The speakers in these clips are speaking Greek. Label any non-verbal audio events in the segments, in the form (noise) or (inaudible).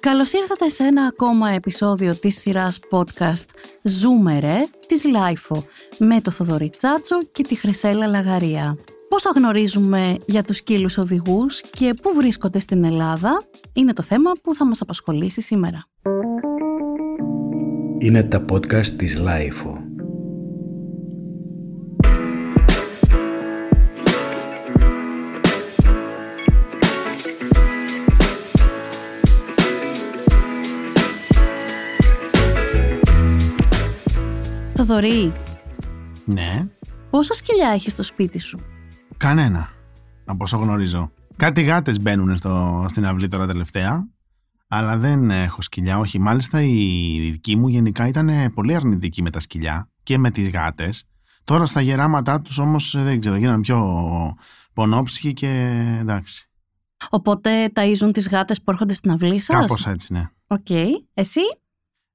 Καλώς ήρθατε σε ένα ακόμα επεισόδιο της σειράς podcast «Ζούμε ρε» της LiFO με το Θοδωρή Τσάτσο και τη Χρυσέλλα Λαγαρία. Πόσα γνωρίζουμε για τους σκύλους οδηγούς και πού βρίσκονται στην Ελλάδα είναι το θέμα που θα μας απασχολήσει σήμερα. Είναι τα podcast της LiFO. Θοδωρή, Ναι, πόσα σκυλιά έχεις στο σπίτι σου; κανένα. Από όσο γνωρίζω. Κάτι γάτες μπαίνουν στο, στην αυλή τώρα τελευταία. Αλλά δεν έχω σκυλιά. Όχι, μάλιστα η δική μου γενικά ήταν πολύ αρνητική με τα σκυλιά και με τις γάτες. Τώρα στα γεράματά τους όμως δεν ξέρω, γίνανε πιο πονόψυχοι και εντάξει. Οπότε ταΐζουν τις γάτες που έρχονται στην αυλή σας; Κάπως έτσι, ναι. Οκ. Εσύ;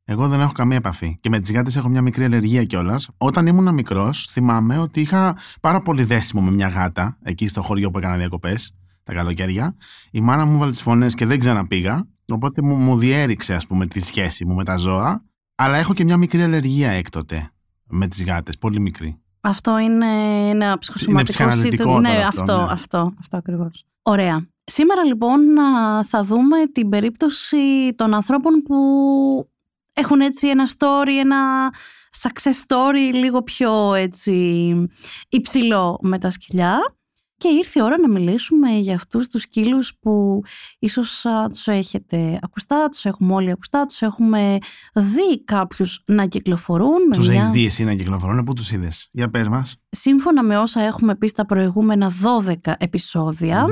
Εγώ δεν έχω καμία επαφή. Και με τις γάτες έχω μια μικρή αλλεργία κιόλας. Όταν ήμουν μικρός, θυμάμαι ότι είχα πάρα πολύ δέσιμο με μια γάτα εκεί στο χωριό που έκανα διακοπές τα καλοκαίρια. Η μάνα μου βάλε τις φωνές και δεν ξαναπήγα. Οπότε μου, μου διέριξε, ας πούμε, τη σχέση μου με τα ζώα. Αλλά έχω και μια μικρή αλλεργία έκτοτε με τις γάτες. Πολύ μικρή. Αυτό είναι ένα ψυχοσωματικό ψυχαναλυτικό σύντομο- Ναι, τώρα αυτό, αυτό, αυτό, ναι. αυτό, αυτό ακριβώς. Ωραία. Σήμερα λοιπόν α, θα δούμε την περίπτωση των ανθρώπων που έχουν έτσι ένα story, ένα success story λίγο πιο έτσι υψηλό με τα σκυλιά. Και ήρθε η ώρα να μιλήσουμε για αυτούς τους σκύλους που ίσως α, τους έχετε ακουστά, τους έχουμε όλοι ακουστά, τους έχουμε δει κάποιους να κυκλοφορούν. με Τους μια- έχεις δει εσύ να κυκλοφορούν, πού τους είδες; Για πες μας. Σύμφωνα με όσα έχουμε πει στα προηγούμενα 12 επεισόδια,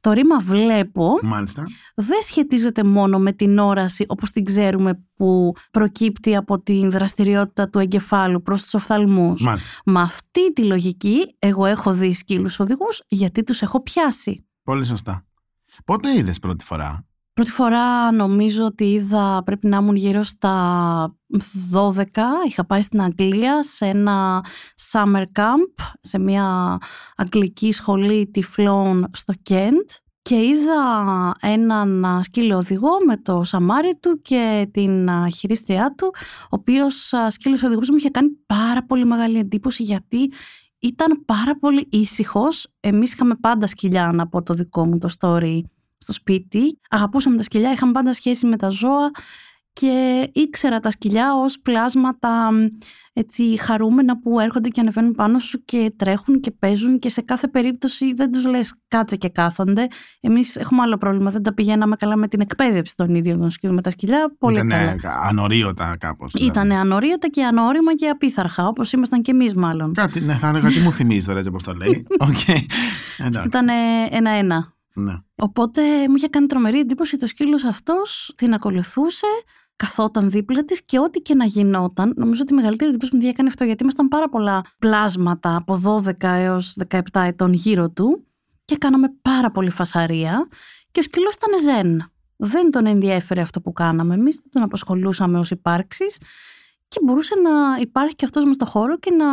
το ρήμα βλέπω Μάλιστα. δεν σχετίζεται μόνο με την όραση όπως την ξέρουμε που προκύπτει από την δραστηριότητα του εγκεφάλου προς τους οφθαλμούς. Μάλιστα. Με αυτή τη λογική εγώ έχω δει σκύλους οδηγούς γιατί τους έχω πιάσει. Πολύ σωστά. Πότε είδες πρώτη φορά; Πρώτη φορά νομίζω ότι είδα πρέπει να ήμουν γύρω στα 12. Είχα πάει στην Αγγλία σε ένα summer camp, σε μια αγγλική σχολή τυφλών στο Κέντ και είδα έναν α, σκύλο οδηγό με το σαμάρι του και την α, χειρίστριά του, ο οποίος α, σκύλος οδηγός μου είχε κάνει πάρα πολύ μεγάλη εντύπωση γιατί ήταν πάρα πολύ ήσυχος. Εμείς είχαμε πάντα σκυλιά να πω το δικό μου το story στο σπίτι. Αγαπούσαμε τα σκυλιά, είχαμε πάντα σχέση με τα ζώα και ήξερα τα σκυλιά ως πλάσματα μ, έτσι χαρούμενα που έρχονται και ανεβαίνουν πάνω σου και τρέχουν και παίζουν και σε κάθε περίπτωση δεν τους λες κάτσε και κάθονται. Εμείς έχουμε άλλο πρόβλημα, δεν τα πηγαίναμε καλά με την εκπαίδευση των ίδιων των σκύλων με τα σκυλιά. Πολύ Ήταν καλά. ανορίωτα κάπως. Ήταν ανορίατα και ανώριμα και απίθαρχα, όπως ήμασταν και εμείς μάλλον. Κάτι, ναι, θα έλεγα τι μου θυμίζει τώρα έτσι όπως το λέει. (laughs) Οκ. Εντάξει. Ήταν ένα-ένα. Ναι. Οπότε μου είχε κάνει τρομερή εντύπωση το σκύλος αυτός την ακολουθούσε, καθόταν δίπλα της και ό,τι και να γινόταν. Νομίζω ότι η μεγαλύτερη εντύπωση μου έκανε αυτό γιατί ήμασταν πάρα πολλά πλάσματα από 12 έως 17 ετών γύρω του και κάναμε πάρα πολύ φασαρία και ο σκύλος ήταν ζεν. Δεν τον ενδιέφερε αυτό που κάναμε εμείς, δεν τον απασχολούσαμε ως υπάρξεις και μπορούσε να υπάρχει και αυτός μες στο χώρο και να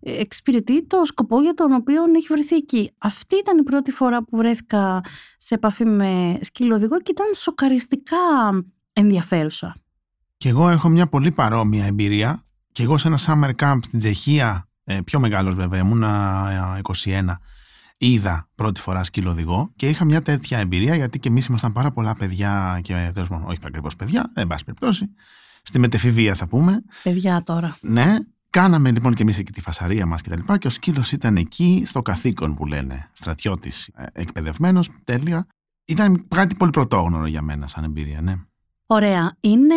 εξυπηρετεί το σκοπό για τον οποίο έχει βρεθεί εκεί. Αυτή ήταν η πρώτη φορά που βρέθηκα σε επαφή με σκύλο οδηγό και ήταν σοκαριστικά ενδιαφέρουσα. Και εγώ έχω μια πολύ παρόμοια εμπειρία. Και εγώ σε ένα summer camp στην Τσεχία, ε, πιο μεγάλος βέβαια, ήμουνα ε, 21, είδα πρώτη φορά σκύλο οδηγό και είχα μια τέτοια εμπειρία γιατί και εμείς ήμασταν πάρα πολλά παιδιά και τέλος πάντων, όχι ακριβώς παιδιά, εν πάση περιπτώσει, στη μετεφηβεία θα πούμε. Παιδιά τώρα. Ναι, κάναμε λοιπόν και εμείς εκεί τη φασαρία μας και τα λοιπά και ο σκύλος ήταν εκεί στο καθήκον που λένε, στρατιώτης, ε, εκπαιδευμένος, τέλεια. Ήταν κάτι πολύ πρωτόγνωρο για μένα σαν εμπειρία, ναι. Ωραία. Είναι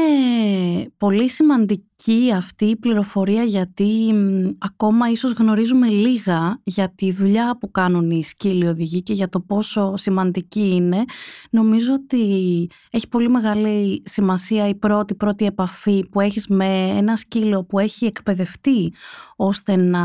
πολύ σημαντική αυτή η πληροφορία γιατί μ, ακόμα ίσως γνωρίζουμε λίγα για τη δουλειά που κάνουν οι σκύλοι οδηγοί και για το πόσο σημαντική είναι. Νομίζω ότι έχει πολύ μεγάλη σημασία η πρώτη πρώτη επαφή που έχεις με ένα σκύλο που έχει εκπαιδευτεί ώστε να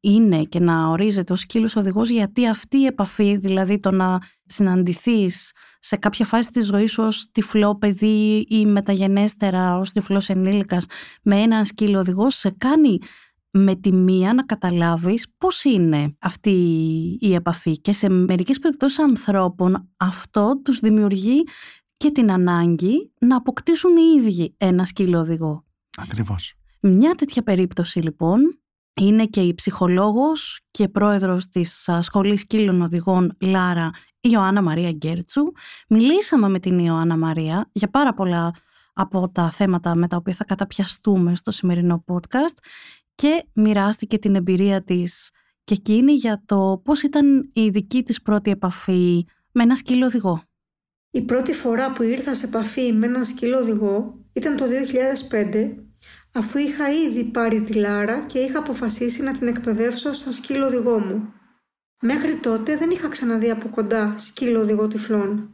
είναι και να ορίζεται ως σκύλος οδηγός γιατί αυτή η επαφή, δηλαδή το να συναντηθείς σε κάποια φάση της ζωής σου ως τυφλό παιδί ή μεταγενέστερα ως τυφλός ενήλικας με έναν σκύλο οδηγός σε κάνει με τη μία να καταλάβεις πώς είναι αυτή η επαφή και σε μερικές περιπτώσεις ανθρώπων αυτό τους δημιουργεί και την ανάγκη να αποκτήσουν οι ίδιοι ένα σκύλο οδηγό. Ακριβώς. Μια τέτοια περίπτωση λοιπόν είναι και η ψυχολόγος και πρόεδρος της Σχολής Σκύλων Οδηγών Λάρα Ιωάννα Μαρία Γκέρτσου. Μιλήσαμε με την Ιωάννα Μαρία για πάρα πολλά από τα θέματα με τα οποία θα καταπιαστούμε στο σημερινό podcast και μοιράστηκε την εμπειρία της και εκείνη για το πώς ήταν η δική της πρώτη επαφή με ένα σκύλο οδηγό. Η πρώτη φορά που ήρθα σε επαφή με ένα σκύλο οδηγό ήταν το 2005 αφού είχα ήδη πάρει τη Λάρα και είχα αποφασίσει να την εκπαιδεύσω σαν σκύλο οδηγό μου. Μέχρι τότε δεν είχα ξαναδεί από κοντά σκύλο οδηγό τυφλών.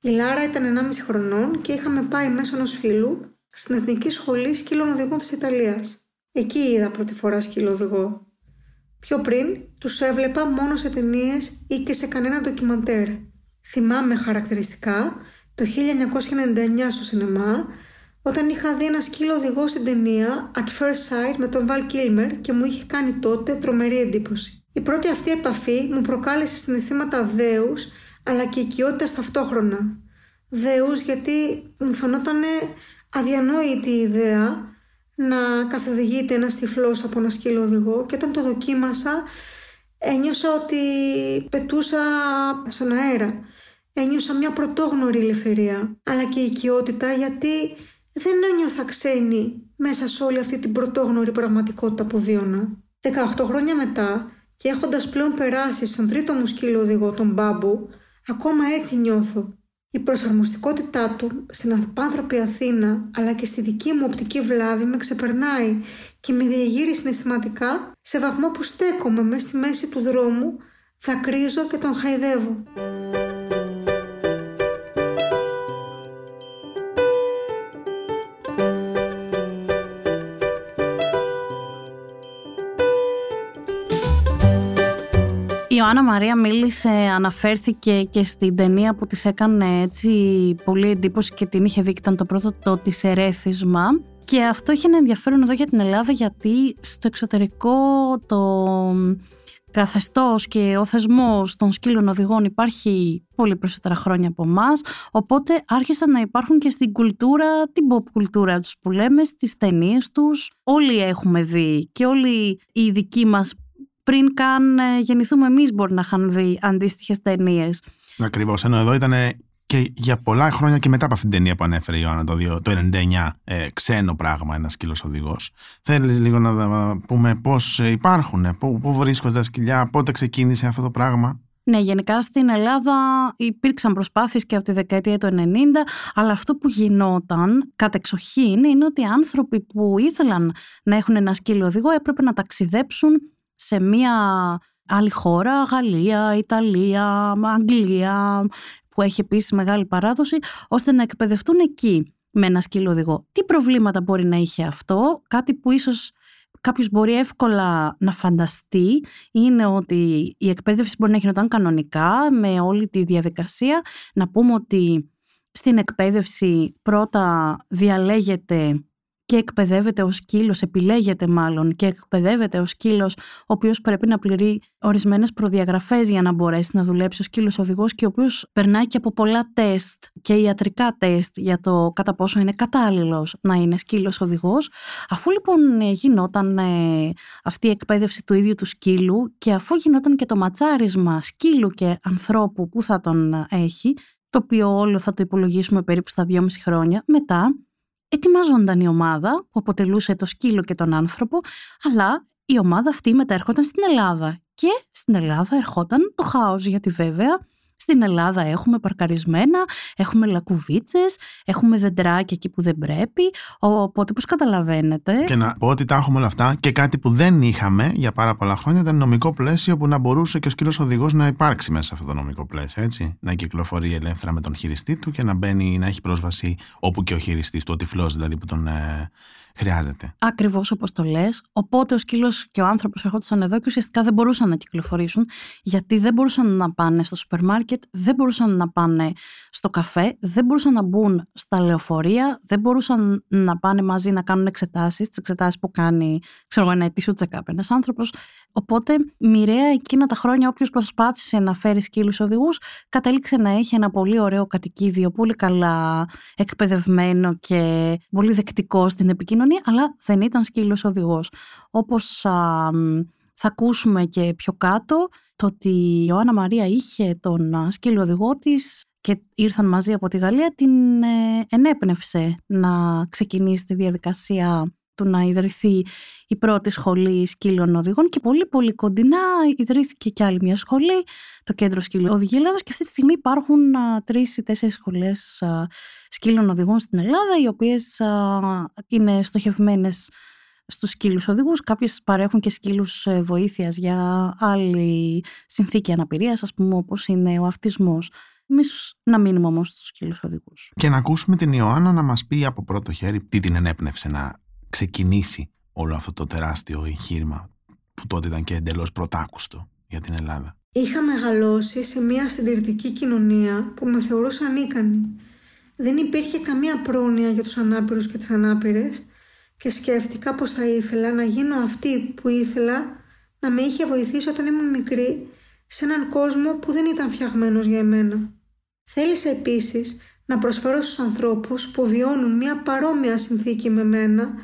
Η Λάρα ήταν 1,5 χρονών και είχαμε πάει μέσω ενός φίλου στην Εθνική Σχολή Σκύλων Οδηγών της Ιταλίας. Εκεί είδα πρώτη φορά σκύλο οδηγό. Πιο πριν τους έβλεπα μόνο σε ταινίες ή και σε κανένα ντοκιμαντέρ. Θυμάμαι χαρακτηριστικά το 1999 στο σινεμά όταν είχα δει ένα σκύλο οδηγό στην ταινία At First Sight με τον Val Kilmer και μου είχε κάνει τότε τρομερή εντύπωση. Η πρώτη αυτή επαφή μου προκάλεσε συναισθήματα δέους αλλά και οικειότητας ταυτόχρονα. Δέους γιατί μου φαινόταν αδιανόητη η ιδέα να καθοδηγείται ένας τυφλός από ένα σκύλο οδηγό και όταν το δοκίμασα ένιωσα ότι πετούσα στον αέρα. Ένιωσα μια πρωτόγνωρη ελευθερία, αλλά και οικειότητα γιατί δεν ένιωθα ξένη μέσα σε όλη αυτή την πρωτόγνωρη πραγματικότητα που βίωνα. 18 χρόνια μετά και έχοντας πλέον περάσει στον τρίτο μου σκύλο οδηγό, τον Μπάμπου, ακόμα έτσι νιώθω. Η προσαρμοστικότητά του στην απάνθρωπη Αθήνα αλλά και στη δική μου οπτική βλάβη με ξεπερνάει και με διαγείρει συναισθηματικά σε βαθμό που στέκομαι μέσα στη μέση του δρόμου, θα κρίζω και τον χαϊδεύω. Ιωάννα Μαρία μίλησε, αναφέρθηκε και στην ταινία που της έκανε έτσι πολύ εντύπωση και την είχε δει και ήταν το πρώτο το της ερέθισμα. Και αυτό έχει ένα ενδιαφέρον εδώ για την Ελλάδα γιατί στο εξωτερικό το καθεστώς και ο θεσμός των σκύλων οδηγών υπάρχει πολύ περισσότερα χρόνια από εμάς. οπότε άρχισαν να υπάρχουν και στην κουλτούρα, την pop κουλτούρα τους που λέμε, στις ταινίες τους. Όλοι έχουμε δει και όλοι οι δικοί μας πριν καν ε, γεννηθούμε εμείς μπορεί να είχαν δει αντίστοιχες ταινίες. Ακριβώς. Ενώ εδώ ήταν και για πολλά χρόνια και μετά από αυτήν την ταινία που ανέφερε η Ιωάννα το, το 99, ε, ξένο πράγμα, ένας σκύλος οδηγός. Θέλεις λίγο να πούμε πώς υπάρχουν, πού, πού βρίσκονται τα σκυλιά, πότε ξεκίνησε αυτό το πράγμα; Ναι, γενικά στην Ελλάδα υπήρξαν προσπάθειες και από τη δεκαετία του 90, αλλά αυτό που γινόταν κατεξοχήν είναι ότι οι άνθρωποι που ήθελαν να έχουν ένα σκύλο οδηγό έπρεπε να ταξιδέψουν σε μία άλλη χώρα, Γαλλία, Ιταλία, Αγγλία, που έχει επίσης μεγάλη παράδοση, ώστε να εκπαιδευτούν εκεί με ένα σκύλο οδηγό. Τι προβλήματα μπορεί να είχε αυτό, κάτι που ίσως κάποιος μπορεί εύκολα να φανταστεί είναι ότι η εκπαίδευση μπορεί να γινόταν κανονικά με όλη τη διαδικασία. Να πούμε ότι στην εκπαίδευση πρώτα διαλέγεται και εκπαιδεύεται ο σκύλος, επιλέγεται μάλλον και εκπαιδεύεται ο σκύλος, ο οποίος πρέπει να πληρεί ορισμένες προδιαγραφές για να μπορέσει να δουλέψει ο σκύλος οδηγός και ο οποίος περνάει και από πολλά τεστ και ιατρικά τεστ για το κατά πόσο είναι κατάλληλος να είναι σκύλος οδηγός. Αφού λοιπόν γινόταν ε, αυτή η εκπαίδευση του ίδιου του σκύλου και αφού γινόταν και το ματσάρισμα σκύλου και ανθρώπου που θα τον έχει, το οποίο όλο θα το υπολογίσουμε περίπου στα 2,5 χρόνια, μετά ετοιμάζονταν η ομάδα που αποτελούσε το σκύλο και τον άνθρωπο, αλλά η ομάδα αυτή μετά έρχονταν στην Ελλάδα. Και στην Ελλάδα ερχόταν το χάος, γιατί βέβαια στην Ελλάδα έχουμε παρκαρισμένα, έχουμε λακκουβίτσες, έχουμε δεντράκια εκεί που δεν πρέπει, οπότε πώς καταλαβαίνετε... Και να πω ότι τα έχουμε όλα αυτά και κάτι που δεν είχαμε για πάρα πολλά χρόνια ήταν νομικό πλαίσιο που να μπορούσε και ο σκύλος οδηγός να υπάρξει μέσα σε αυτό το νομικό πλαίσιο, έτσι. Να κυκλοφορεί ελεύθερα με τον χειριστή του και να μπαίνει, να έχει πρόσβαση όπου και ο χειριστής του, ο τυφλός δηλαδή που τον ε, χρειάζεται. Ακριβώς όπως το λες. Οπότε ο σκύλος και ο άνθρωπος ερχόντουσαν εδώ και ουσιαστικά δεν μπορούσαν να κυκλοφορήσουν, γιατί δεν μπορούσαν να πάνε στο σούπερ μάρκετ μάρκετ, δεν μπορούσαν να πάνε στο καφέ, δεν μπορούσαν να μπουν στα λεωφορεία, δεν μπορούσαν να πάνε μαζί να κάνουν εξετάσεις, τις εξετάσεις που κάνει, ξέρω ένα ετήσιο τσεκάπ ένας άνθρωπος. Οπότε, μοιραία εκείνα τα χρόνια, όποιος προσπάθησε να φέρει σκύλους οδηγούς, κατέληξε να έχει ένα πολύ ωραίο κατοικίδιο, πολύ καλά εκπαιδευμένο και πολύ δεκτικό στην επικοινωνία, αλλά δεν ήταν σκύλος οδηγός. Όπως θα ακούσουμε και πιο κάτω το ότι η Ιωάννα Μαρία είχε τον σκύλο οδηγό της και ήρθαν μαζί από τη Γαλλία, την ε, ενέπνευσε να ξεκινήσει τη διαδικασία του να ιδρυθεί η πρώτη σχολή σκύλων οδηγών και πολύ πολύ κοντινά ιδρύθηκε και άλλη μια σχολή, το Κέντρο Σκύλων Οδηγή Ελλάδος και αυτή τη στιγμή υπάρχουν τρει τρεις ή τέσσερις σχολές σκύλων οδηγών στην Ελλάδα οι οποίες είναι στοχευμένες στους σκύλους οδηγούς. Κάποιες παρέχουν και σκύλους ε, βοήθειας για άλλη συνθήκη αναπηρίας, ας πούμε όπως είναι ο αυτισμός. Εμείς να μείνουμε όμως στους σκύλους οδηγούς. Και να ακούσουμε την Ιωάννα να μας πει από πρώτο χέρι τι την ενέπνευσε να ξεκινήσει όλο αυτό το τεράστιο εγχείρημα που τότε ήταν και εντελώς πρωτάκουστο για την Ελλάδα. Είχα μεγαλώσει σε μια συντηρητική κοινωνία που με θεωρούσαν ικανή. Δεν υπήρχε καμία πρόνοια για τους ανάπηρους και τις ανάπηρες και σκέφτηκα πως θα ήθελα να γίνω αυτή που ήθελα να με είχε βοηθήσει όταν ήμουν μικρή σε έναν κόσμο που δεν ήταν φτιαγμένος για εμένα. Θέλησα επίσης να προσφέρω στους ανθρώπους που βιώνουν μια παρόμοια συνθήκη με μένα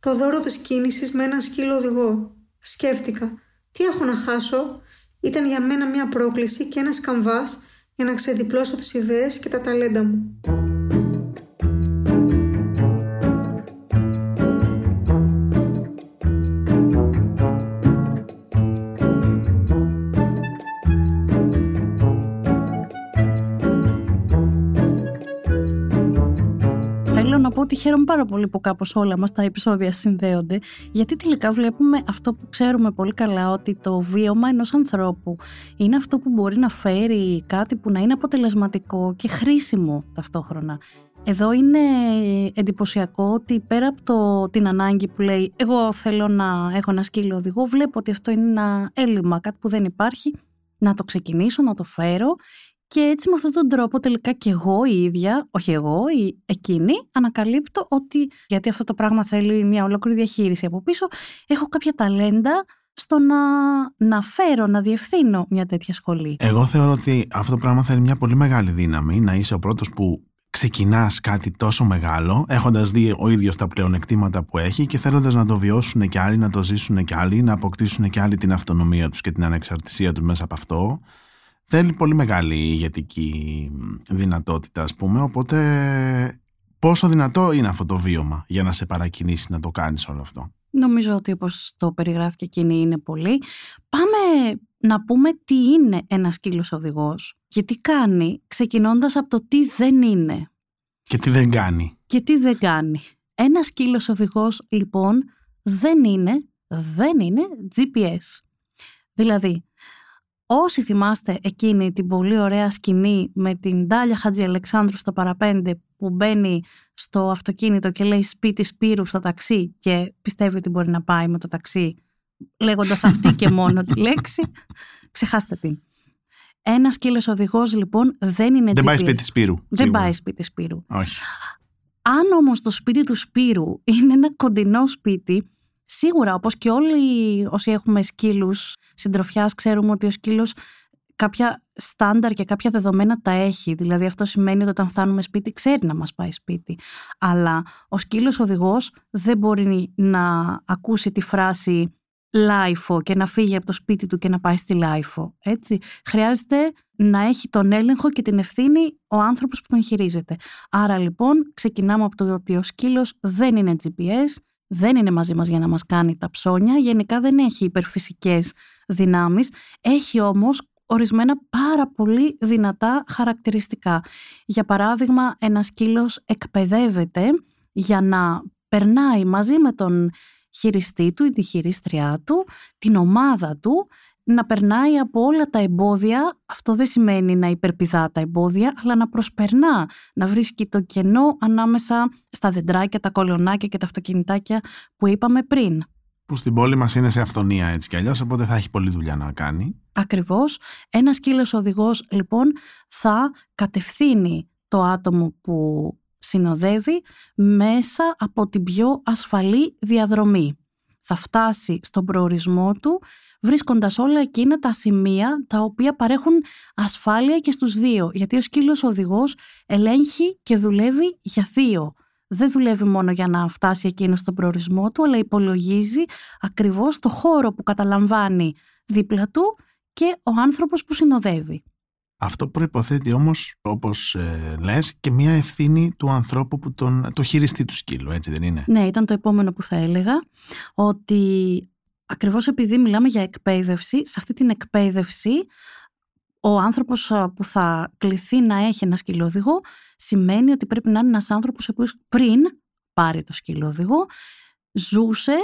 το δώρο της κίνησης με ένα σκύλο οδηγό. Σκέφτηκα, τι έχω να χάσω, ήταν για μένα μια πρόκληση και ένας καμβάς για να ξεδιπλώσω τις ιδέες και τα ταλέντα μου. Ότι χαίρομαι πάρα πολύ που κάπως όλα μας τα επεισόδια συνδέονται, γιατί τελικά βλέπουμε αυτό που ξέρουμε πολύ καλά, ότι το βίωμα ενός ανθρώπου είναι αυτό που μπορεί να φέρει κάτι που να είναι αποτελεσματικό και χρήσιμο ταυτόχρονα. Εδώ είναι εντυπωσιακό ότι πέρα από το, την ανάγκη που λέει εγώ θέλω να έχω ένα σκύλο οδηγό, βλέπω ότι αυτό είναι ένα έλλειμμα, κάτι που δεν υπάρχει, να το ξεκινήσω, να το φέρω και έτσι με αυτόν τον τρόπο τελικά και εγώ η ίδια, όχι εγώ, η εκείνη, ανακαλύπτω ότι γιατί αυτό το πράγμα θέλει μια ολόκληρη διαχείριση από πίσω, έχω κάποια ταλέντα στο να, να φέρω, να διευθύνω μια τέτοια σχολή. Εγώ θεωρώ ότι αυτό το πράγμα θέλει μια πολύ μεγάλη δύναμη, να είσαι ο πρώτος που ξεκινάς κάτι τόσο μεγάλο, έχοντας δει ο ίδιος τα πλεονεκτήματα που έχει και θέλοντας να το βιώσουν και άλλοι, να το ζήσουν και άλλοι, να αποκτήσουν και άλλοι την αυτονομία τους και την ανεξαρτησία τους μέσα από αυτό θέλει πολύ μεγάλη ηγετική δυνατότητα ας πούμε οπότε πόσο δυνατό είναι αυτό το βίωμα για να σε παρακινήσει να το κάνεις όλο αυτό; Νομίζω ότι όπως το περιγράφει και εκείνη είναι πολύ. Πάμε να πούμε τι είναι ένας σκύλος οδηγός και τι κάνει ξεκινώντας από το τι δεν είναι. Και τι δεν κάνει. Και τι δεν κάνει. Ένας σκύλος οδηγός λοιπόν δεν είναι, δεν είναι GPS. Δηλαδή Όσοι θυμάστε εκείνη την πολύ ωραία σκηνή με την Ντάλια Χατζη Αλεξάνδρου στο παραπέντε που μπαίνει στο αυτοκίνητο και λέει σπίτι Σπύρου στο ταξί και πιστεύει ότι μπορεί να πάει με το ταξί λέγοντας αυτή και (laughs) μόνο τη λέξη, ξεχάστε την. Ένας σκύλο οδηγός λοιπόν δεν είναι Δεν πάει σπίτι Σπύρου. Δεν πάει σπίτι Σπύρου. Όχι. Αν όμως το σπίτι του Σπύρου είναι ένα κοντινό σπίτι, Σίγουρα, όπως και όλοι όσοι έχουμε σκύλους συντροφιάς, ξέρουμε ότι ο σκύλος κάποια στάνταρ και κάποια δεδομένα τα έχει. Δηλαδή αυτό σημαίνει ότι όταν φτάνουμε σπίτι ξέρει να μας πάει σπίτι. Αλλά ο σκύλος οδηγός δεν μπορεί να ακούσει τη φράση λάιφο και να φύγει από το σπίτι του και να πάει στη λάιφο. Έτσι. Χρειάζεται να έχει τον έλεγχο και την ευθύνη ο άνθρωπος που τον χειρίζεται. Άρα λοιπόν ξεκινάμε από το ότι ο σκύλος δεν είναι GPS, δεν είναι μαζί μας για να μας κάνει τα ψώνια, γενικά δεν έχει υπερφυσικές δυνάμεις, έχει όμως ορισμένα πάρα πολύ δυνατά χαρακτηριστικά. Για παράδειγμα, ένας σκύλος εκπαιδεύεται για να περνάει μαζί με τον χειριστή του ή τη χειρίστριά του, την ομάδα του, να περνάει από όλα τα εμπόδια, αυτό δεν σημαίνει να υπερπηδά τα εμπόδια, αλλά να προσπερνά, να βρίσκει το κενό ανάμεσα στα δεντράκια, τα κολονάκια και τα αυτοκινητάκια που είπαμε πριν. Που στην πόλη μας είναι σε αυθονία έτσι κι αλλιώς, οπότε θα έχει πολλή δουλειά να κάνει. Ακριβώς. Ένας σκύλος οδηγός, λοιπόν, θα κατευθύνει το άτομο που συνοδεύει μέσα από την πιο ασφαλή διαδρομή. Θα φτάσει στον προορισμό του βρίσκοντας όλα εκείνα τα σημεία τα οποία παρέχουν ασφάλεια και στους δύο. Γιατί ο σκύλος οδηγός ελέγχει και δουλεύει για δύο. Δεν δουλεύει μόνο για να φτάσει εκείνος στον προορισμό του, αλλά υπολογίζει ακριβώς το χώρο που καταλαμβάνει δίπλα του και ο άνθρωπος που συνοδεύει. Αυτό προϋποθέτει όμως, όπως ε, λες, και μια ευθύνη του ανθρώπου που τον, το χειριστεί του σκύλου, έτσι δεν είναι; Ναι, ήταν το επόμενο που θα έλεγα, ότι ακριβώς επειδή μιλάμε για εκπαίδευση, σε αυτή την εκπαίδευση ο άνθρωπος που θα κληθεί να έχει ένα σκυλόδηγο σημαίνει ότι πρέπει να είναι ένας άνθρωπος ο οποίος πριν πάρει το σκυλόδηγο ζούσε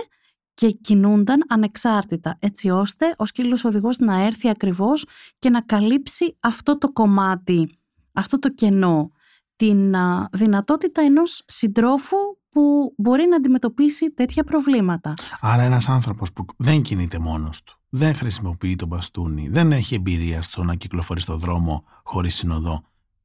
και κινούνταν ανεξάρτητα έτσι ώστε ο σκύλος οδηγός να έρθει ακριβώς και να καλύψει αυτό το κομμάτι, αυτό το κενό, την δυνατότητα ενός συντρόφου που μπορεί να αντιμετωπίσει τέτοια προβλήματα. Άρα ένας άνθρωπος που δεν κινείται μόνος του, δεν χρησιμοποιεί τον μπαστούνι, δεν έχει εμπειρία στο να κυκλοφορεί στον δρόμο χωρίς συνοδό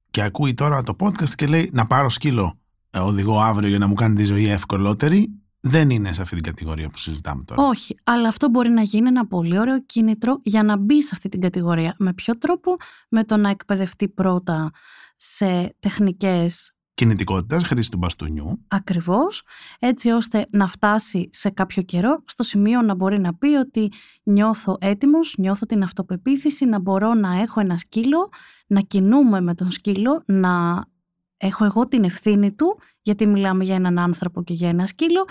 και ακούει τώρα το podcast και λέει να πάρω σκύλο ε, οδηγώ αύριο για να μου κάνει τη ζωή ευκολότερη, δεν είναι σε αυτή την κατηγορία που συζητάμε τώρα. Όχι, αλλά αυτό μπορεί να γίνει ένα πολύ ωραίο κίνητρο για να μπει σε αυτή την κατηγορία. Με ποιο τρόπο, με το να εκπαιδευτεί πρώτα σε τεχνικές κινητικότητας, χρήση του μπαστούνιου. Ακριβώς, έτσι ώστε να φτάσει σε κάποιο καιρό στο σημείο να μπορεί να πει ότι νιώθω έτοιμος, νιώθω την αυτοπεποίθηση, να μπορώ να έχω ένα σκύλο, να κινούμε με τον σκύλο, να έχω εγώ την ευθύνη του, γιατί μιλάμε για έναν άνθρωπο και για ένα σκύλο,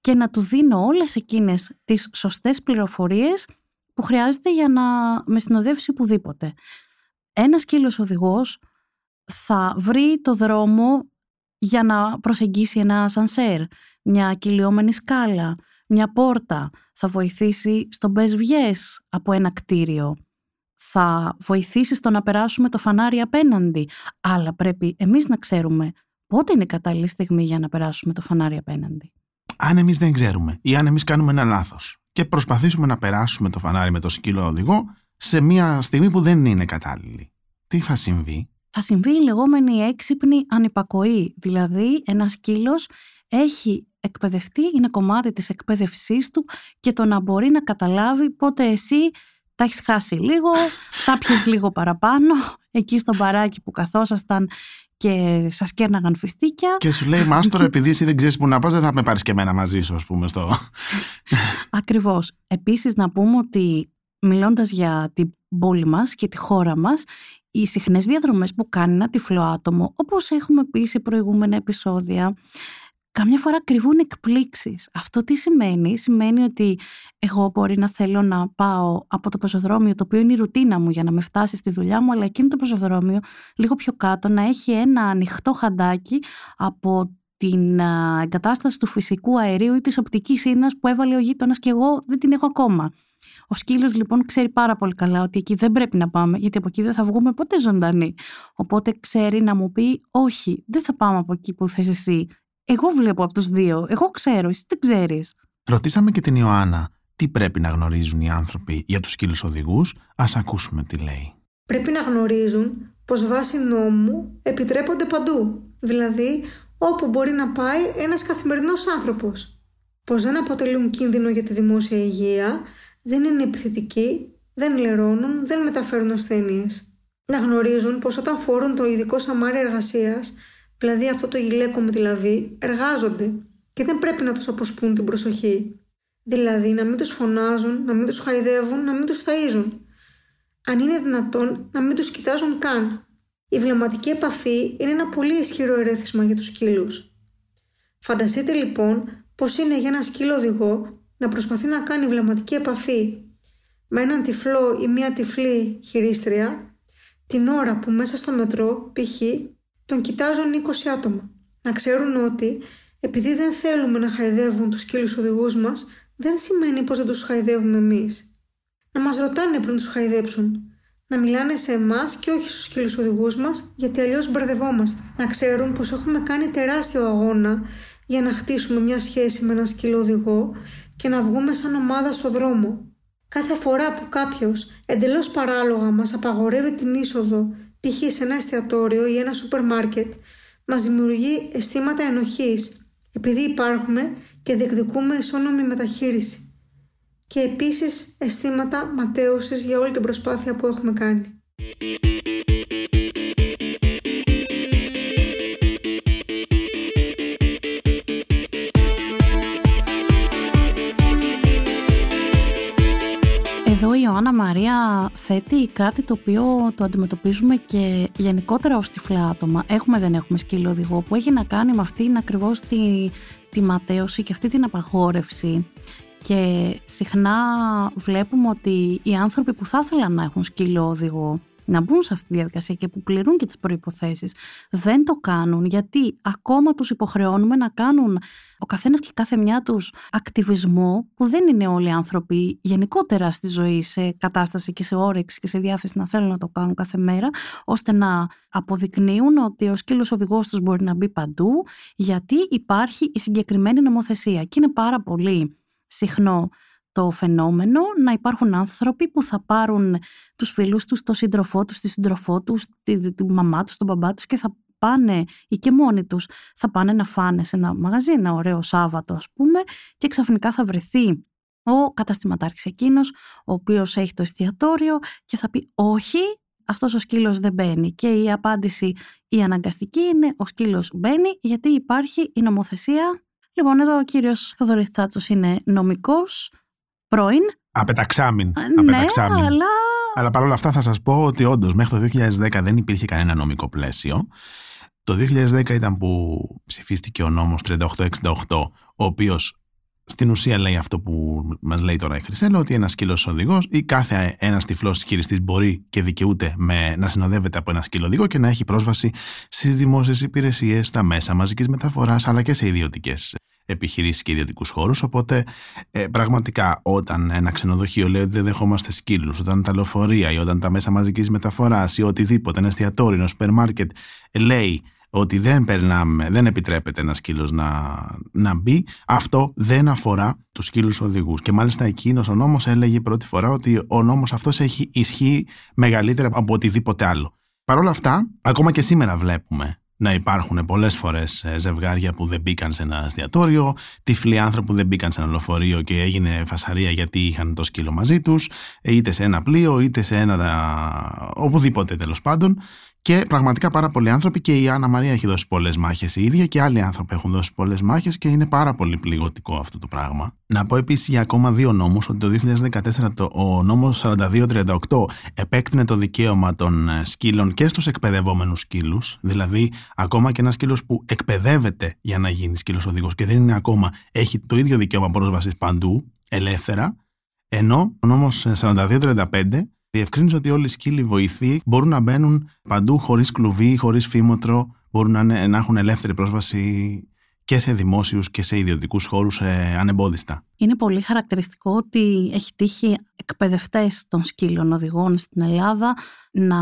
και να του δίνω όλες εκείνες τις σωστές πληροφορίες που χρειάζεται για να με συνοδεύσει οπουδήποτε. Ένας σκύλος οδηγός θα βρει το δρόμο για να προσεγγίσει ένα σανσέρ, μια κυλιόμενη σκάλα, μια πόρτα, θα βοηθήσει στον πες από ένα κτίριο, θα βοηθήσει στο να περάσουμε το φανάρι απέναντι, αλλά πρέπει εμείς να ξέρουμε πότε είναι η κατάλληλη στιγμή για να περάσουμε το φανάρι απέναντι. Αν εμείς δεν ξέρουμε ή αν εμείς κάνουμε ένα λάθος και προσπαθήσουμε να περάσουμε το φανάρι με το σκύλο οδηγό σε μια στιγμή που δεν είναι κατάλληλη, τι θα συμβεί; Θα συμβεί η λεγόμενη έξυπνη ανυπακοή. Δηλαδή, ένας σκύλος έχει εκπαιδευτεί, είναι κομμάτι της εκπαίδευσής του και το να μπορεί να καταλάβει πότε εσύ τα έχεις χάσει λίγο, (laughs) τα πιες λίγο παραπάνω, εκεί στο μπαράκι που καθόσασταν και σας κέρναγαν φιστίκια. Και σου λέει, Μάστορα, (laughs) επειδή εσύ δεν ξέρεις που να πας, δεν θα με πάρεις και εμένα μαζί σου, ας πούμε. Στο... (laughs) Ακριβώς. Επίσης, να πούμε ότι μιλώντας για την πόλη μας και τη χώρα μας, οι συχνές διαδρομές που κάνει ένα τυφλό άτομο, όπως έχουμε πει σε προηγούμενα επεισόδια, καμιά φορά κρυβούν εκπλήξεις. Αυτό τι σημαίνει, σημαίνει ότι εγώ μπορεί να θέλω να πάω από το πεζοδρόμιο, το οποίο είναι η ρουτίνα μου για να με φτάσει στη δουλειά μου, αλλά εκείνο το πεζοδρόμιο λίγο πιο κάτω να έχει ένα ανοιχτό χαντάκι από την εγκατάσταση του φυσικού αερίου ή της οπτικής ίνας που έβαλε ο γείτονας και εγώ δεν την έχω ακόμα. Ο σκύλος λοιπόν ξέρει πάρα πολύ καλά ότι εκεί δεν πρέπει να πάμε γιατί από εκεί δεν θα βγούμε ποτέ ζωντανοί. Οπότε ξέρει να μου πει όχι δεν θα πάμε από εκεί που θες εσύ. Εγώ βλέπω από τους δύο. Εγώ ξέρω, εσύ δεν ξέρεις. Ρωτήσαμε και την Ιωάννα τι πρέπει να γνωρίζουν οι άνθρωποι για τους σκύλους οδηγούς. Ας ακούσουμε τι λέει. Πρέπει να γνωρίζουν πως βάσει νόμου επιτρέπονται παντού. Δηλαδή όπου μπορεί να πάει ένας καθημερινός άνθρωπος. Πως δεν αποτελούν κίνδυνο για τη δημόσια υγεία δεν είναι επιθετικοί, δεν λερώνουν, δεν μεταφέρουν ασθένειες. Να γνωρίζουν πως όταν φορούν το ειδικό σαμάρι εργασίας, δηλαδή αυτό το γυλαίκο με τη λαβή, εργάζονται και δεν πρέπει να τους αποσπούν την προσοχή. Δηλαδή να μην τους φωνάζουν, να μην τους χαϊδεύουν, να μην τους ταΐζουν. Αν είναι δυνατόν, να μην τους κοιτάζουν καν. Η βλεμματική επαφή είναι ένα πολύ ισχυρό ερέθισμα για τους σκύλους. Φανταστείτε λοιπόν πως είναι για ένα σκύλο οδηγό να προσπαθεί να κάνει βλεμματική επαφή με έναν τυφλό ή μία τυφλή χειρίστρια την ώρα που μέσα στο μετρό, π.χ., τον κοιτάζουν 20 άτομα. Να ξέρουν ότι επειδή δεν θέλουμε να χαϊδεύουν τους σκύλους οδηγούς μας, δεν σημαίνει πως δεν τους χαϊδεύουμε εμείς. Να μας ρωτάνε πριν τους χαϊδέψουν. Να μιλάνε σε εμάς και όχι στους σκύλους οδηγούς μας, γιατί αλλιώς μπερδευόμαστε. Να ξέρουν πως έχουμε κάνει τεράστιο αγώνα για να χτίσουμε μια σχέση με ένα σκύλο οδηγό και να βγούμε σαν ομάδα στο δρόμο. Κάθε φορά που κάποιος εντελώς παράλογα μας απαγορεύει την είσοδο π.χ. σε ένα εστιατόριο ή ένα σούπερ μάρκετ μας δημιουργεί αισθήματα ενοχής επειδή υπάρχουμε και διεκδικούμε ισόνομη μεταχείριση και επίσης αισθήματα ματέωσης για όλη την προσπάθεια που έχουμε κάνει. Θέτει κάτι το οποίο το αντιμετωπίζουμε και γενικότερα ως τυφλά άτομα. Έχουμε δεν έχουμε σκύλο οδηγό που έχει να κάνει με αυτήν ακριβώς τη, τη ματέωση και αυτή την απαγόρευση. Και συχνά βλέπουμε ότι οι άνθρωποι που θα ήθελαν να έχουν σκύλο οδηγό να μπουν σε αυτή τη διαδικασία και που πληρούν και τις προϋποθέσεις δεν το κάνουν γιατί ακόμα τους υποχρεώνουμε να κάνουν ο καθένας και κάθε μια τους ακτιβισμό που δεν είναι όλοι οι άνθρωποι γενικότερα στη ζωή σε κατάσταση και σε όρεξη και σε διάθεση να θέλουν να το κάνουν κάθε μέρα ώστε να αποδεικνύουν ότι ο σκύλος οδηγός τους μπορεί να μπει παντού γιατί υπάρχει η συγκεκριμένη νομοθεσία. Και είναι πάρα πολύ συχνό το φαινόμενο να υπάρχουν άνθρωποι που θα πάρουν τους φίλους τους, τον σύντροφό τους, τη σύντροφό τους, τη, τη μαμά τους, τον μπαμπά τους και θα πάνε ή και μόνοι τους θα πάνε να φάνε σε ένα μαγαζί, ένα ωραίο Σάββατο ας πούμε και ξαφνικά θα βρεθεί ο καταστηματάρχης εκείνος ο οποίος έχει το εστιατόριο και θα πει όχι αυτός ο σκύλος δεν μπαίνει και η απάντηση η αναγκαστική είναι ο σκύλος μπαίνει γιατί υπάρχει η νομοθεσία Λοιπόν, εδώ ο κύριος Θοδωρής Τσάτσος είναι νομικός, πρώην; Απεταξάμιν. Ναι, αλλά... Αλλά παρόλα αυτά θα σας πω ότι όντως μέχρι το 2010 δεν υπήρχε κανένα νομικό πλαίσιο. Το 2010 ήταν που ψηφίστηκε ο νόμος 3868, ο οποίος στην ουσία λέει αυτό που μας λέει τώρα η Χρυσέλα, ότι ένας σκύλος οδηγός ή κάθε ένας τυφλός χειριστή μπορεί και δικαιούται με, να συνοδεύεται από ένα σκύλο οδηγό και να έχει πρόσβαση στις δημόσιες υπηρεσίες, στα μέσα μαζικής μεταφοράς αλλά και σε ιδιωτικές επιχειρήσεις και ιδιωτικούς χώρους. Οπότε, ε, πραγματικά, όταν ένα ξενοδοχείο λέει ότι δεν δεχόμαστε σκύλους, όταν τα λεωφορεία ή όταν τα μέσα μαζικής μεταφοράς ή οτιδήποτε, ένα εστιατόριο, ένα σούπερ μάρκετ λέει ότι δεν περνάμε, δεν επιτρέπεται ένα σκύλος να, να μπει, αυτό δεν αφορά τους σκύλους οδηγούς. Και μάλιστα εκείνος ο νόμος έλεγε πρώτη φορά ότι ο νόμος αυτός έχει ισχύ μεγαλύτερα από οτιδήποτε άλλο. Παρ' όλα αυτά, ακόμα και σήμερα βλέπουμε να υπάρχουν πολλές φορές ε, ζευγάρια που δεν μπήκαν σε ένα εστιατόριο, τυφλοί άνθρωποι που δεν μπήκαν σε ένα λεωφορείο και έγινε φασαρία γιατί είχαν το σκύλο μαζί τους, είτε σε ένα πλοίο, είτε σε ένα οπουδήποτε τέλος πάντων. Και πραγματικά πάρα πολλοί άνθρωποι και η Άννα Μαρία έχει δώσει πολλές μάχες η ίδια και άλλοι άνθρωποι έχουν δώσει πολλές μάχες και είναι πάρα πολύ πληγωτικό αυτό το πράγμα. Να πω επίσης για ακόμα δύο νόμους ότι το 2014 το, ο νόμος 4238 επέκτηνε το δικαίωμα των ε, σκύλων και στους εκπαιδευόμενους σκύλους. Δηλαδή, ακόμα και ένας σκύλος που εκπαιδεύεται για να γίνει σκύλος οδηγός και δεν είναι ακόμα, έχει το ίδιο δικαίωμα πρόσβασης παντού, ελεύθερα. Ενώ ο νόμος 4235 διευκρίνησε ότι όλοι οι σκύλοι βοηθοί μπορούν να μπαίνουν παντού χωρίς κλουβί, χωρίς φήμοτρο, μπορούν να, να έχουν ελεύθερη πρόσβαση και σε δημόσιους και σε ιδιωτικούς χώρους ε, ανεμπόδιστα. Είναι πολύ χαρακτηριστικό ότι έχει τύχει εκπαιδευτές των σκύλων οδηγών στην Ελλάδα να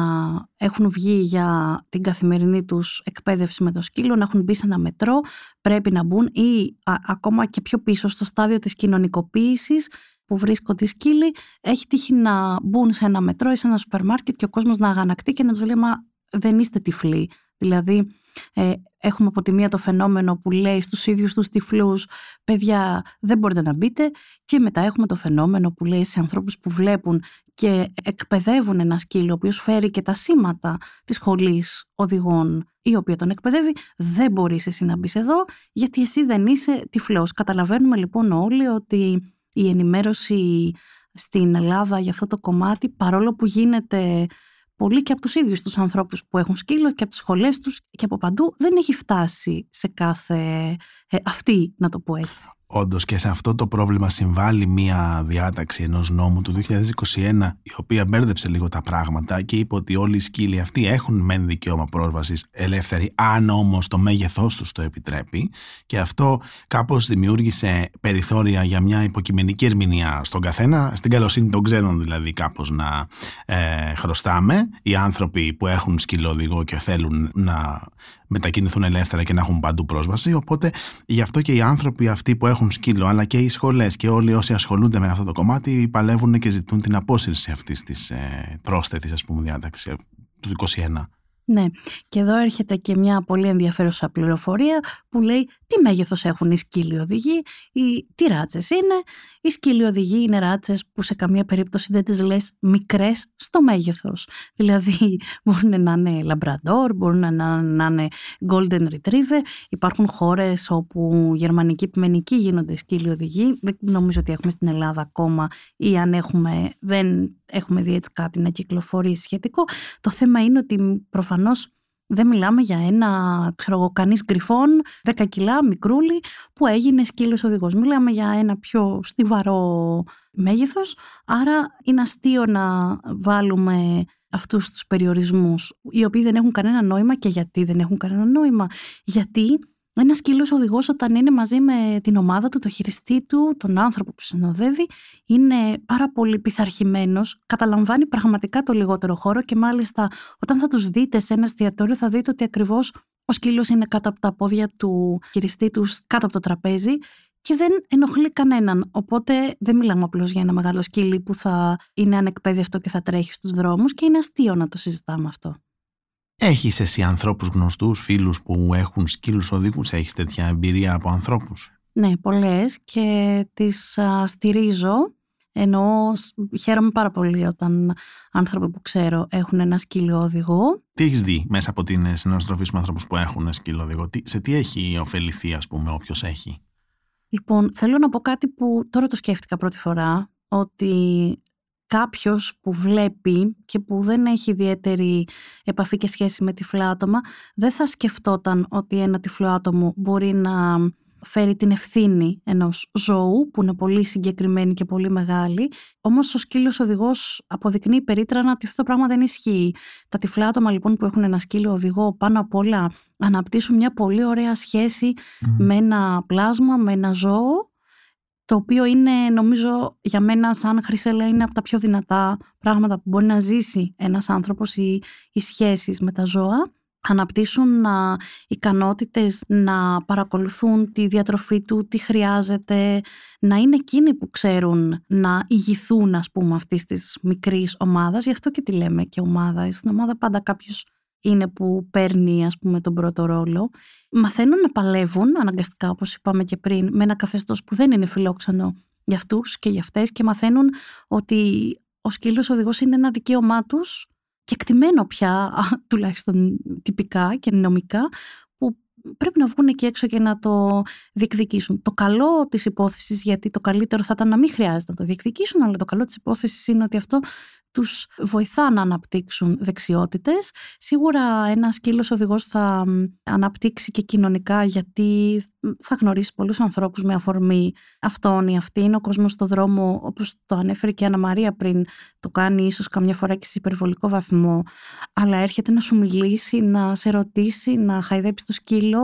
έχουν βγει για την καθημερινή τους εκπαίδευση με το σκύλο, να έχουν μπει σε ένα μετρό, πρέπει να μπουν ή ακόμα και πιο πίσω στο στάδιο της κοινωνικοποίησης που βρίσκονται οι σκύλοι, έχει τύχει να μπουν σε ένα μετρό ή σε ένα σούπερ μάρκετ και ο κόσμος να αγανακτεί και να τους λέει Μα δεν είστε τυφλοί. Δηλαδή, ε, έχουμε από τη μία το φαινόμενο που λέει στους ίδιους τους τυφλούς παιδιά δεν μπορείτε να μπείτε και μετά έχουμε το φαινόμενο που λέει σε ανθρώπους που βλέπουν και εκπαιδεύουν ένα σκύλο ο οποίος φέρει και τα σήματα της σχολής οδηγών η οποία τον εκπαιδεύει δεν μπορείς εσύ να μπεις εδώ γιατί εσύ δεν είσαι τυφλός. Καταλαβαίνουμε λοιπόν όλοι ότι η ενημέρωση στην Ελλάδα για αυτό το κομμάτι, παρόλο που γίνεται πολύ και από τους ίδιους τους ανθρώπους που έχουν σκύλο και από τις σχολές τους και από παντού, δεν έχει φτάσει σε κάθε ε, αυτή, να το πω έτσι. Όντως και σε αυτό το πρόβλημα συμβάλλει μία διάταξη ενός νόμου του 2021, η οποία μπέρδεψε λίγο τα πράγματα και είπε ότι όλοι οι σκύλοι αυτοί έχουν μεν δικαίωμα πρόσβασης ελεύθερη, αν όμως το μέγεθός τους το επιτρέπει. Και αυτό κάπως δημιούργησε περιθώρια για μια υποκειμενική ερμηνεία στον καθένα, στην καλοσύνη των ξένων δηλαδή, κάπως να ε, χρωστάμε. Οι άνθρωποι που έχουν σκυλόδηγο και θέλουν να μετακινηθούν ελεύθερα και να έχουν παντού πρόσβαση. Οπότε γι' αυτό και οι άνθρωποι αυτοί που έχουν έχουν σκύλο, αλλά και οι σχολές και όλοι όσοι ασχολούνται με αυτό το κομμάτι παλεύουν και ζητούν την απόσυρση αυτής της ε, πρόσθετης διάταξης του 21. Ναι, και εδώ έρχεται και μια πολύ ενδιαφέρουσα πληροφορία που λέει τι μέγεθος έχουν οι σκύλοι οδηγοί, οι, τι ράτσες είναι. Οι σκύλοι οδηγοί είναι ράτσες που σε καμία περίπτωση δεν τις λες μικρές στο μέγεθος. Δηλαδή (laughs) μπορούν να είναι λαμπραντόρ, μπορούν να, να είναι golden retriever. Υπάρχουν χώρες όπου γερμανικοί επιμενικοί γίνονται σκύλοι οδηγοί. Δεν νομίζω ότι έχουμε στην Ελλάδα ακόμα ή αν έχουμε δεν έχουμε δει έτσι κάτι να κυκλοφορεί σχετικό. Το θέμα είναι ότι προφανώς δεν μιλάμε για ένα, ξέρω εγώ, κανείς γκριφόν, 10 κιλά, μικρούλι, που έγινε σκύλος οδηγός. Μιλάμε για ένα πιο στιβαρό μέγεθος, άρα είναι αστείο να βάλουμε αυτούς τους περιορισμούς, οι οποίοι δεν έχουν κανένα νόημα και γιατί δεν έχουν κανένα νόημα. Γιατί ένας σκύλο οδηγός, όταν είναι μαζί με την ομάδα του, το χειριστή του, τον άνθρωπο που συνοδεύει, είναι πάρα πολύ πειθαρχημένος, καταλαμβάνει πραγματικά το λιγότερο χώρο και μάλιστα όταν θα τους δείτε σε ένα εστιατόριο, θα δείτε ότι ακριβώς ο σκύλος είναι κάτω από τα πόδια του χειριστή τους, κάτω από το τραπέζι και δεν ενοχλεί κανέναν. Οπότε δεν μιλάμε απλώς για ένα μεγάλο σκύλι που θα είναι ανεκπαίδευτο και θα τρέχει στους δρόμους και είναι αστείο να το συζητάμε αυτό. Έχεις εσύ ανθρώπους γνωστούς, φίλους που έχουν σκύλους οδηγούς, έχεις τέτοια εμπειρία από ανθρώπους; Ναι, πολλές και τις στηρίζω ενώ χαίρομαι πάρα πολύ όταν άνθρωποι που ξέρω έχουν ένα σκύλο οδηγό. Τι έχεις δει μέσα από την συναναστροφή με ανθρώπους που έχουν σκύλο οδηγό, σε τι έχει ωφεληθεί, ας πούμε, όποιος έχει; Λοιπόν, θέλω να πω κάτι που τώρα το σκέφτηκα πρώτη φορά, ότι κάποιος που βλέπει και που δεν έχει ιδιαίτερη επαφή και σχέση με τυφλά άτομα δεν θα σκεφτόταν ότι ένα τυφλό άτομο μπορεί να φέρει την ευθύνη ενός ζώου που είναι πολύ συγκεκριμένη και πολύ μεγάλη. Όμως ο σκύλος οδηγός αποδεικνύει περίτρανα ότι αυτό το πράγμα δεν ισχύει. Τα τυφλά άτομα λοιπόν που έχουν ένα σκύλο οδηγό πάνω απ' όλα αναπτύσσουν μια πολύ ωραία σχέση με ένα πλάσμα, με ένα ζώο το οποίο είναι νομίζω για μένα σαν Χρυσέλα είναι από τα πιο δυνατά πράγματα που μπορεί να ζήσει ένας άνθρωπος οι, οι σχέσεις με τα ζώα αναπτύσσουν α, ικανότητες να παρακολουθούν τη διατροφή του, τι χρειάζεται, να είναι εκείνοι που ξέρουν να ηγηθούν ας πούμε αυτής της μικρής ομάδας, γι' αυτό και τη λέμε και ομάδα. Στην ομάδα πάντα κάποιος είναι που παίρνει ας πούμε τον πρώτο ρόλο. Μαθαίνουν να παλεύουν αναγκαστικά όπως είπαμε και πριν με ένα καθεστώς που δεν είναι φιλόξενο για αυτούς και για αυτές και μαθαίνουν ότι ο σκύλος οδηγός είναι ένα δικαίωμά τους και εκτιμένο πια τουλάχιστον τυπικά και νομικά που πρέπει να βγουν εκεί έξω και να το διεκδικήσουν. Το καλό της υπόθεσης, γιατί το καλύτερο θα ήταν να μην χρειάζεται να το διεκδικήσουν, αλλά το καλό της υπόθεσης είναι ότι αυτό τους βοηθά να αναπτύξουν δεξιότητες. Σίγουρα ένας σκύλος οδηγός θα αναπτύξει και κοινωνικά γιατί θα γνωρίσει πολλούς ανθρώπους με αφορμή αυτόν ή αυτή. Είναι ο κόσμος στο δρόμο, όπως το ανέφερε και η Άννα Μαρία πριν, το κάνει ίσως καμιά φορά και σε υπερβολικό βαθμό, αλλά έρχεται να σου μιλήσει, να σε ρωτήσει, να χαϊδέψει το σκύλο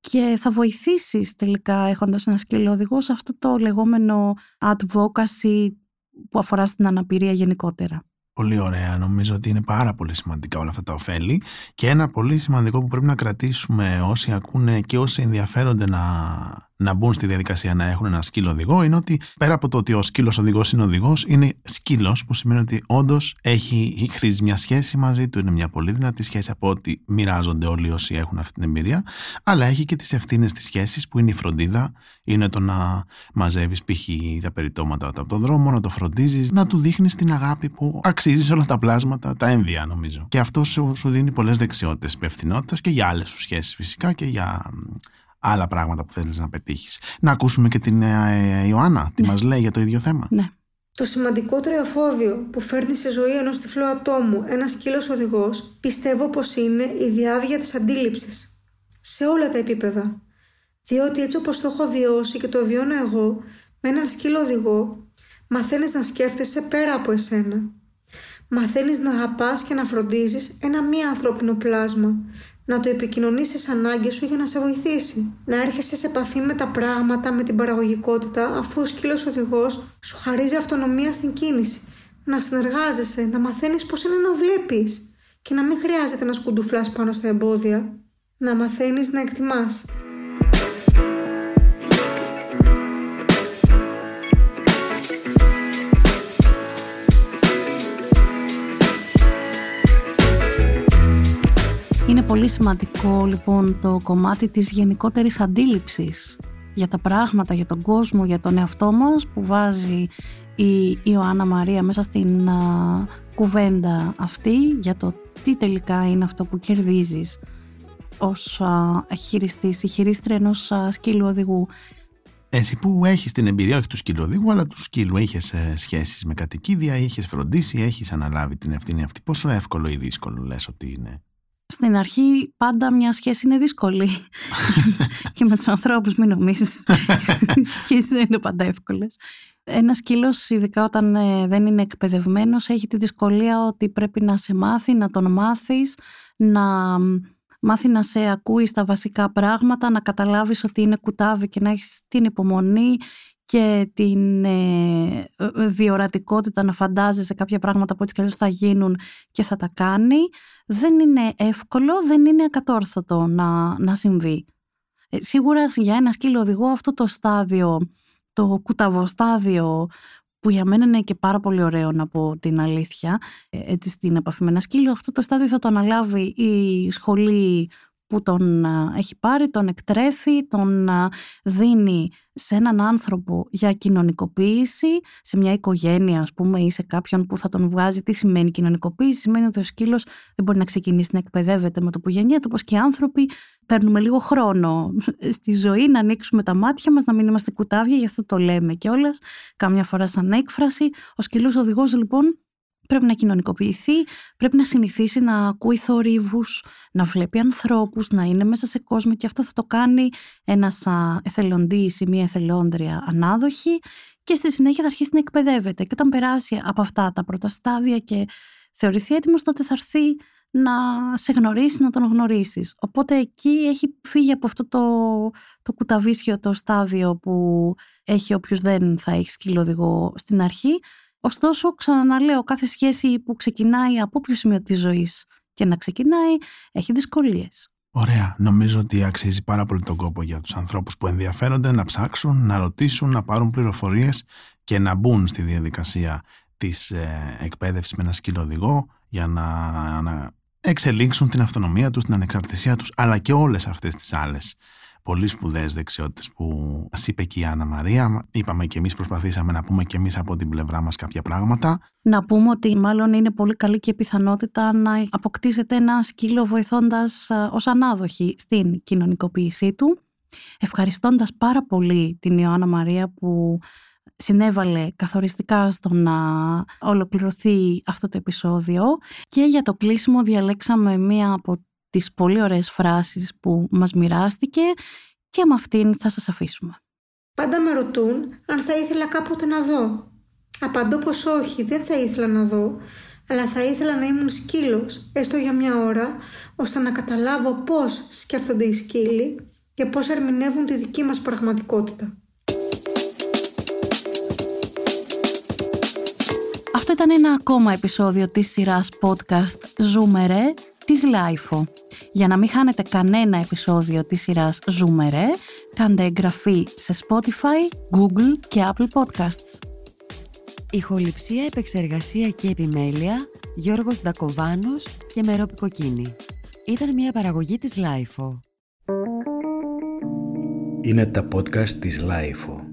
και θα βοηθήσεις τελικά έχοντας ένα σκύλο οδηγό σε αυτό το λεγόμενο advocacy που αφορά στην αναπηρία γενικότερα. Πολύ ωραία. Νομίζω ότι είναι πάρα πολύ σημαντικά όλα αυτά τα ωφέλη. Και ένα πολύ σημαντικό που πρέπει να κρατήσουμε όσοι ακούνε και όσοι ενδιαφέρονται να να μπουν στη διαδικασία να έχουν ένα σκύλο οδηγό είναι ότι πέρα από το ότι ο σκύλος οδηγός είναι οδηγός, είναι σκύλος που σημαίνει ότι όντως έχει χρήζει μια σχέση μαζί του, είναι μια πολύ δυνατή σχέση από ότι μοιράζονται όλοι όσοι έχουν αυτή την εμπειρία, αλλά έχει και τις ευθύνες της σχέσης που είναι η φροντίδα, είναι το να μαζεύεις π.χ. τα περιτώματα από τον δρόμο, να το φροντίζεις, να του δείχνεις την αγάπη που αξίζεις όλα τα πλάσματα, τα έμβια νομίζω. Και αυτό σου, σου δίνει πολλές δεξιότητες υπευθυνότητα και για άλλες σου σχέσεις φυσικά και για άλλα πράγματα που θέλεις να πετύχεις. Να ακούσουμε και την ε, Ιωάννα, τι ναι. μας λέει για το ίδιο θέμα. Ναι. Το σημαντικότερο εφόδιο που φέρνει σε ζωή ενός τυφλού ατόμου ένας σκύλος οδηγός πιστεύω πως είναι η διάβια της αντίληψης. Σε όλα τα επίπεδα. Διότι έτσι όπως το έχω βιώσει και το βιώνω εγώ με έναν σκύλο οδηγό μαθαίνεις να σκέφτεσαι πέρα από εσένα. Μαθαίνεις να αγαπάς και να φροντίζεις ένα μη ανθρώπινο πλάσμα να το επικοινωνήσεις ανάγκες σου για να σε βοηθήσει. Να έρχεσαι σε επαφή με τα πράγματα, με την παραγωγικότητα, αφού ο σκύλος οδηγός σου χαρίζει αυτονομία στην κίνηση. Να συνεργάζεσαι, να μαθαίνεις πώς είναι να βλέπεις και να μην χρειάζεται να σκουντουφλάς πάνω στα εμπόδια. Να μαθαίνεις να εκτιμάς. Πολύ σημαντικό λοιπόν το κομμάτι της γενικότερης αντίληψης για τα πράγματα, για τον κόσμο, για τον εαυτό μας που βάζει η Ιωάννα Μαρία μέσα στην κουβέντα αυτή για το τι τελικά είναι αυτό που κερδίζεις ως α, χειριστής ή χειρίστρια ενός σκύλου οδηγού. Εσύ που έχεις την εμπειρία όχι του σκύλου οδηγού αλλά του σκύλου είχες ε, σχέσεις με κατοικίδια, είχες φροντίσει, έχεις αναλάβει την ευθύνη αυτή. Πόσο εύκολο ή δύσκολο λες ότι είναι; Στην αρχή πάντα μια σχέση είναι δύσκολη (laughs) και με τους ανθρώπους μην νομίζεις (laughs) οι σχέσεις δεν είναι πάντα εύκολες. Ένα σκύλος, ειδικά όταν ε, δεν είναι εκπαιδευμένος, έχει τη δυσκολία ότι πρέπει να σε μάθει, να τον μάθεις, να μάθει να σε ακούει στα βασικά πράγματα, να καταλάβεις ότι είναι κουτάβι και να έχεις την υπομονή και την ε, ε διορατικότητα να φαντάζεσαι κάποια πράγματα που έτσι κι θα γίνουν και θα τα κάνει. Δεν είναι εύκολο, δεν είναι ακατόρθωτο να, να συμβεί. Ε, σίγουρα για ένα σκύλο οδηγό αυτό το στάδιο, το κουταβοστάδιο που για μένα είναι και πάρα πολύ ωραίο να πω την αλήθεια, ε, έτσι στην επαφή με ένα σκύλο, αυτό το στάδιο θα το αναλάβει η σχολή που τον έχει πάρει, τον εκτρέφει, τον δίνει σε έναν άνθρωπο για κοινωνικοποίηση, σε μια οικογένεια ας πούμε ή σε κάποιον που θα τον βγάζει. Τι σημαίνει κοινωνικοποίηση, σημαίνει ότι ο σκύλος δεν μπορεί να ξεκινήσει να εκπαιδεύεται με το που γεννιέται, όπως και οι άνθρωποι παίρνουμε λίγο χρόνο στη ζωή να ανοίξουμε τα μάτια μας, να μην είμαστε κουτάβια, γι' αυτό το λέμε κιόλας, κάμια φορά σαν έκφραση. Ο σκυλός οδηγός λοιπόν πρέπει να κοινωνικοποιηθεί, πρέπει να συνηθίσει να ακούει θορύβους, να βλέπει ανθρώπους, να είναι μέσα σε κόσμο και αυτό θα το κάνει ένας εθελοντής ή μια εθελόντρια ανάδοχη και στη συνέχεια θα αρχίσει να εκπαιδεύεται και όταν περάσει από αυτά τα πρώτα στάδια και θεωρηθεί έτοιμος τότε θα έρθει να σε γνωρίσει, να τον γνωρίσεις. Οπότε εκεί έχει φύγει από αυτό το, το κουταβίσιο το στάδιο που έχει όποιος δεν θα έχει σκύλο στην αρχή Ωστόσο, ξαναλέω, κάθε σχέση που ξεκινάει από όποιο σημείο της ζωής και να ξεκινάει, έχει δυσκολίες. Ωραία. Νομίζω ότι αξίζει πάρα πολύ τον κόπο για τους ανθρώπους που ενδιαφέρονται να ψάξουν, να ρωτήσουν, να πάρουν πληροφορίες και να μπουν στη διαδικασία της ε, εκπαίδευσης με ένα σκύλο οδηγό για να, να εξελίξουν την αυτονομία τους, την ανεξαρτησία τους, αλλά και όλες αυτές τις άλλες πολύ σπουδαίες δεξιότητες που μας είπε και η Άννα Μαρία. Είπαμε και εμείς, προσπαθήσαμε να πούμε και εμείς από την πλευρά μας κάποια πράγματα. Να πούμε ότι μάλλον είναι πολύ καλή και η πιθανότητα να αποκτήσετε ένα σκύλο βοηθώντας ε, ως ανάδοχη στην κοινωνικοποίησή του. Ευχαριστώντας πάρα πολύ την Ιωάννα Μαρία που συνέβαλε καθοριστικά στο να ολοκληρωθεί αυτό το επεισόδιο και για το κλείσιμο διαλέξαμε μία από τις πολύ ωραίες φράσεις που μας μοιράστηκε και με αυτήν θα σας αφήσουμε. Πάντα με ρωτούν αν θα ήθελα κάποτε να δω. Απαντώ πως όχι, δεν θα ήθελα να δω, αλλά θα ήθελα να ήμουν σκύλος, έστω για μια ώρα, ώστε να καταλάβω πώς σκέφτονται οι σκύλοι και πώς ερμηνεύουν τη δική μας πραγματικότητα. Αυτό ήταν ένα ακόμα επεισόδιο της σειράς podcast «Ζούμε ρε» της LiFO. Για να μην χάνετε κανένα επεισόδιο της σειράς Ζούμε ρε, κάντε εγγραφή σε Spotify, Google και Apple Podcasts. Ηχοληψία, επεξεργασία και επιμέλεια, Γιώργος Ντακοβάνος και Μερόπη Κοκκίνη. Ήταν μια παραγωγή της LiFO. Είναι τα podcast της LiFO.